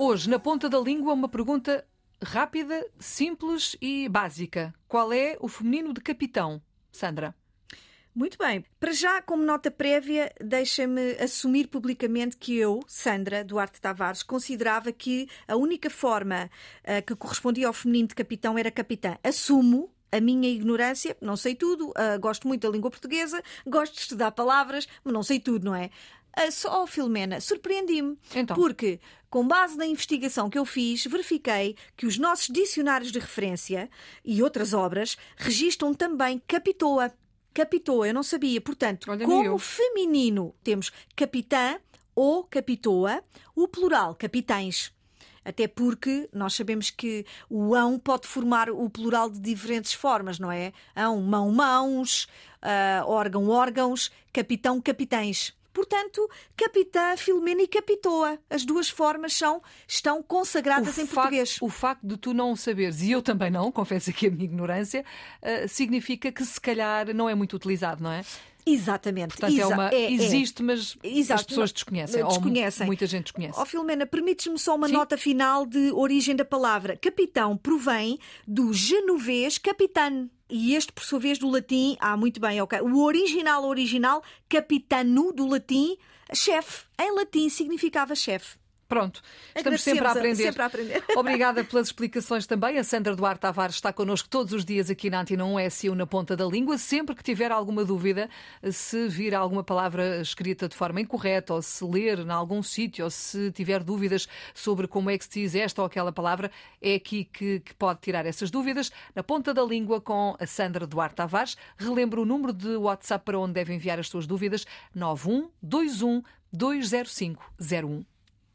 Hoje, na ponta da língua, uma pergunta rápida, simples e básica. Qual é o feminino de capitão, Sandra? Muito bem. Para já, como nota prévia, deixa-me assumir publicamente que eu, Sandra Duarte Tavares, considerava que a única forma uh, que correspondia ao feminino de capitão era capitã. Assumo, a minha ignorância, não sei tudo, uh, gosto muito da língua portuguesa, gosto de estudar palavras, mas não sei tudo, não é? Uh, só, oh, Filomena, surpreendi-me. Então. Porque, com base na investigação que eu fiz, verifiquei que os nossos dicionários de referência e outras obras registram também capitoa. Capitoa, eu não sabia. Portanto, Olha, como eu. feminino temos capitã ou capitoa, o plural, capitães. Até porque nós sabemos que o ão pode formar o plural de diferentes formas, não é? Ão, mão, mãos, ah, órgão, órgãos, capitão, capitães. Portanto, capitã, Filomena e capitoa. As duas formas são, estão consagradas em facto, português. o facto de tu não saberes, e eu também não, confesso aqui a minha ignorância, uh, significa que se calhar não é muito utilizado, não é? Exatamente. Portanto, é Exa- uma, é- é. existe, mas Exato. as pessoas desconhecem. Desconhecem. muita gente desconhece. Ó Filomena, permites-me só uma Sim. nota final de origem da palavra. Capitão provém do genovês capitano. E este, por sua vez, do latim, ah, muito bem, ok. O original, original, capitano, do latim, chefe. Em latim significava chefe. Pronto, estamos sempre a aprender. Sempre a aprender. Obrigada pelas explicações também. A Sandra Duarte Tavares está connosco todos os dias aqui na Antena 1 SU na ponta da língua. Sempre que tiver alguma dúvida, se vir alguma palavra escrita de forma incorreta, ou se ler em algum sítio, ou se tiver dúvidas sobre como é que se diz esta ou aquela palavra, é aqui que, que pode tirar essas dúvidas. Na ponta da língua com a Sandra Duarte Tavares. Relembro o número de WhatsApp para onde deve enviar as suas dúvidas: 9121 20501.